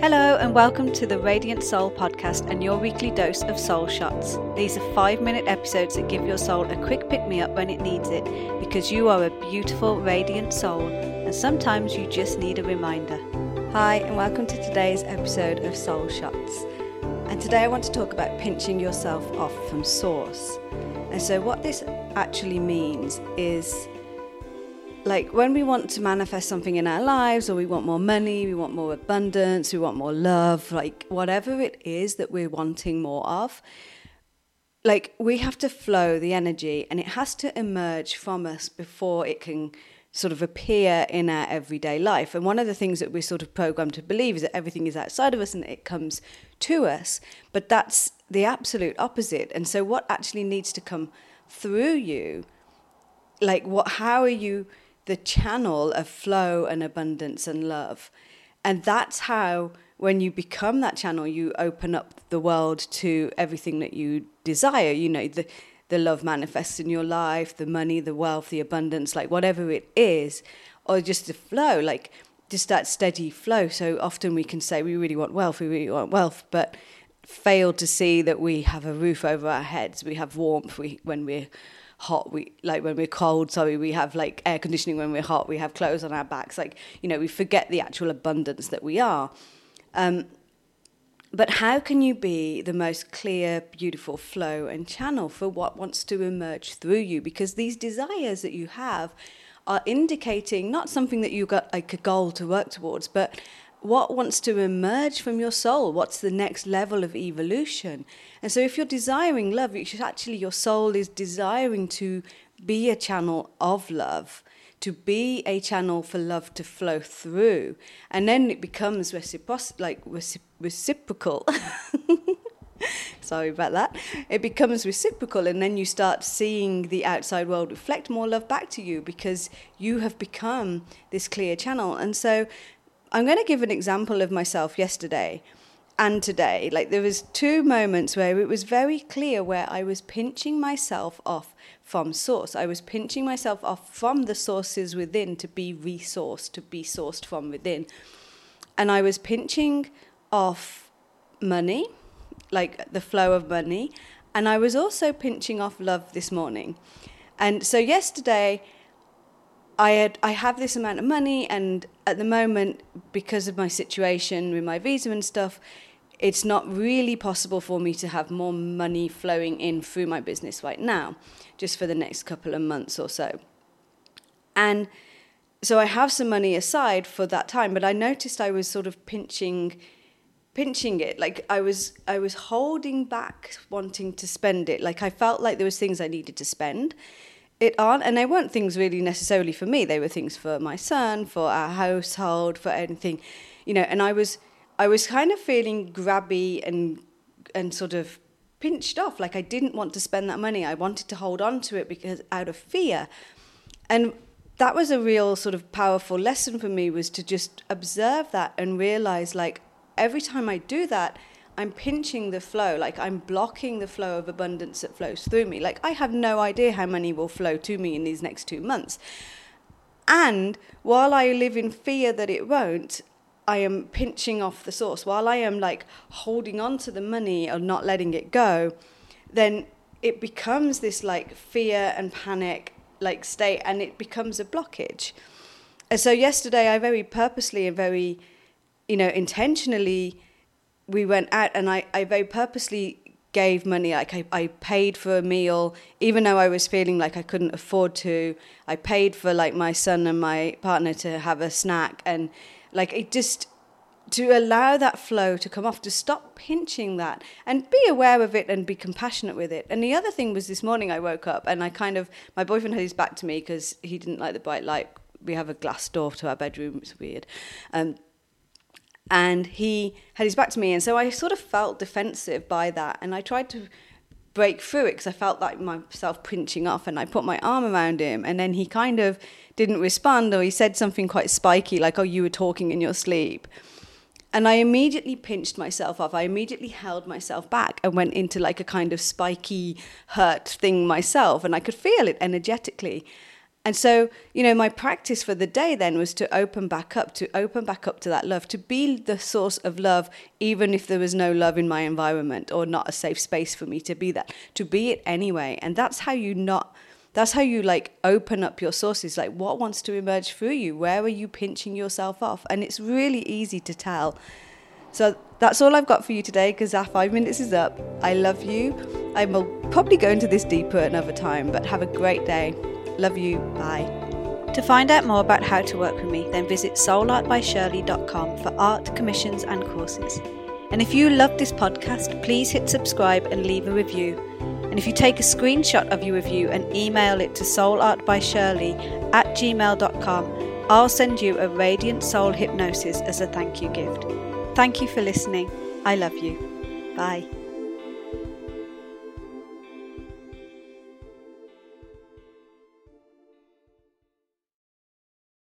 Hello, and welcome to the Radiant Soul podcast and your weekly dose of soul shots. These are five minute episodes that give your soul a quick pick me up when it needs it because you are a beautiful, radiant soul, and sometimes you just need a reminder. Hi, and welcome to today's episode of Soul Shots. And today I want to talk about pinching yourself off from source. And so, what this actually means is like when we want to manifest something in our lives or we want more money we want more abundance we want more love like whatever it is that we're wanting more of like we have to flow the energy and it has to emerge from us before it can sort of appear in our everyday life. And one of the things that we're sort of programmed to believe is that everything is outside of us and it comes to us but that's the absolute opposite. And so what actually needs to come through you like what how are you the channel of flow and abundance and love. And that's how, when you become that channel, you open up the world to everything that you desire. You know, the, the love manifests in your life, the money, the wealth, the abundance, like whatever it is, or just the flow, like just that steady flow. So often we can say we really want wealth, we really want wealth, but fail to see that we have a roof over our heads, we have warmth we, when we're hot we like when we're cold sorry we have like air conditioning when we're hot we have clothes on our backs like you know we forget the actual abundance that we are. Um, but how can you be the most clear beautiful flow and channel for what wants to emerge through you? Because these desires that you have are indicating not something that you've got like a goal to work towards but what wants to emerge from your soul? What's the next level of evolution? And so if you're desiring love should actually your soul is desiring to be a channel of love to be a channel for love to flow through. And then it becomes reciproc- like recip- reciprocal. Sorry about that. It becomes reciprocal and then you start seeing the outside world reflect more love back to you because you have become this clear channel. And so I'm going to give an example of myself yesterday and today. Like there was two moments where it was very clear where I was pinching myself off from source. I was pinching myself off from the sources within to be resourced, to be sourced from within. And I was pinching off money, like the flow of money, and I was also pinching off love this morning. And so yesterday I had I have this amount of money, and at the moment, because of my situation with my visa and stuff, it's not really possible for me to have more money flowing in through my business right now, just for the next couple of months or so. And so I have some money aside for that time, but I noticed I was sort of pinching pinching it. Like i was i was holding back wanting to spend it. Like i felt like there was things i needed to spend it aren't and they weren't things really necessarily for me. They were things for my son for our household for anything you know and i was i was kind of feeling grabby and and sort of pinched off. Like i didn't want to spend that money. I wanted to hold on to it because out of fear. And that was a real sort of powerful lesson for me was to just observe that and realize like every time i do that I'm pinching the flow, like I'm blocking the flow of abundance that flows through me. Like I have no idea how money will flow to me in these next two months. And while I live in fear that it won't, I am pinching off the source. While I am like holding on to the money or not letting it go, then it becomes this like fear and panic like state and it becomes a blockage. And so yesterday I very purposely and very, you know, intentionally we went out and I, I very purposely gave money. Like I, I paid for a meal, even though I was feeling like I couldn't afford to. I paid for like my son and my partner to have a snack and like it just to allow that flow to come off, to stop pinching that and be aware of it and be compassionate with it. And the other thing was this morning I woke up and I kind of, my boyfriend had his back to me because he didn't like the bright light. We have a glass door to our bedroom, it's weird. Um, and he had his back to me. And so i sort of felt defensive by that. And i tried to break through it because i felt like myself pinching off and i put my arm around him. And then he kind of didn't respond or he said something quite spiky like oh you were talking in your sleep. And i immediately pinched myself off. I immediately held myself back and went into like a kind of spiky hurt thing myself. And i could feel it energetically And so, you know, my practice for the day then was to open back up, to open back up to that love, to be the source of love, even if there was no love in my environment or not a safe space for me to be that, to be it anyway. And that's how you not, that's how you like open up your sources. Like, what wants to emerge through you? Where are you pinching yourself off? And it's really easy to tell. So that's all I've got for you today because our five minutes is up. I love you. I will probably go into this deeper another time, but have a great day. Love you. Bye. To find out more about how to work with me, then visit soulartbyshirley.com for art, commissions, and courses. And if you love this podcast, please hit subscribe and leave a review. And if you take a screenshot of your review and email it to soulartbyshirley at gmail.com, I'll send you a radiant soul hypnosis as a thank you gift. Thank you for listening. I love you. Bye.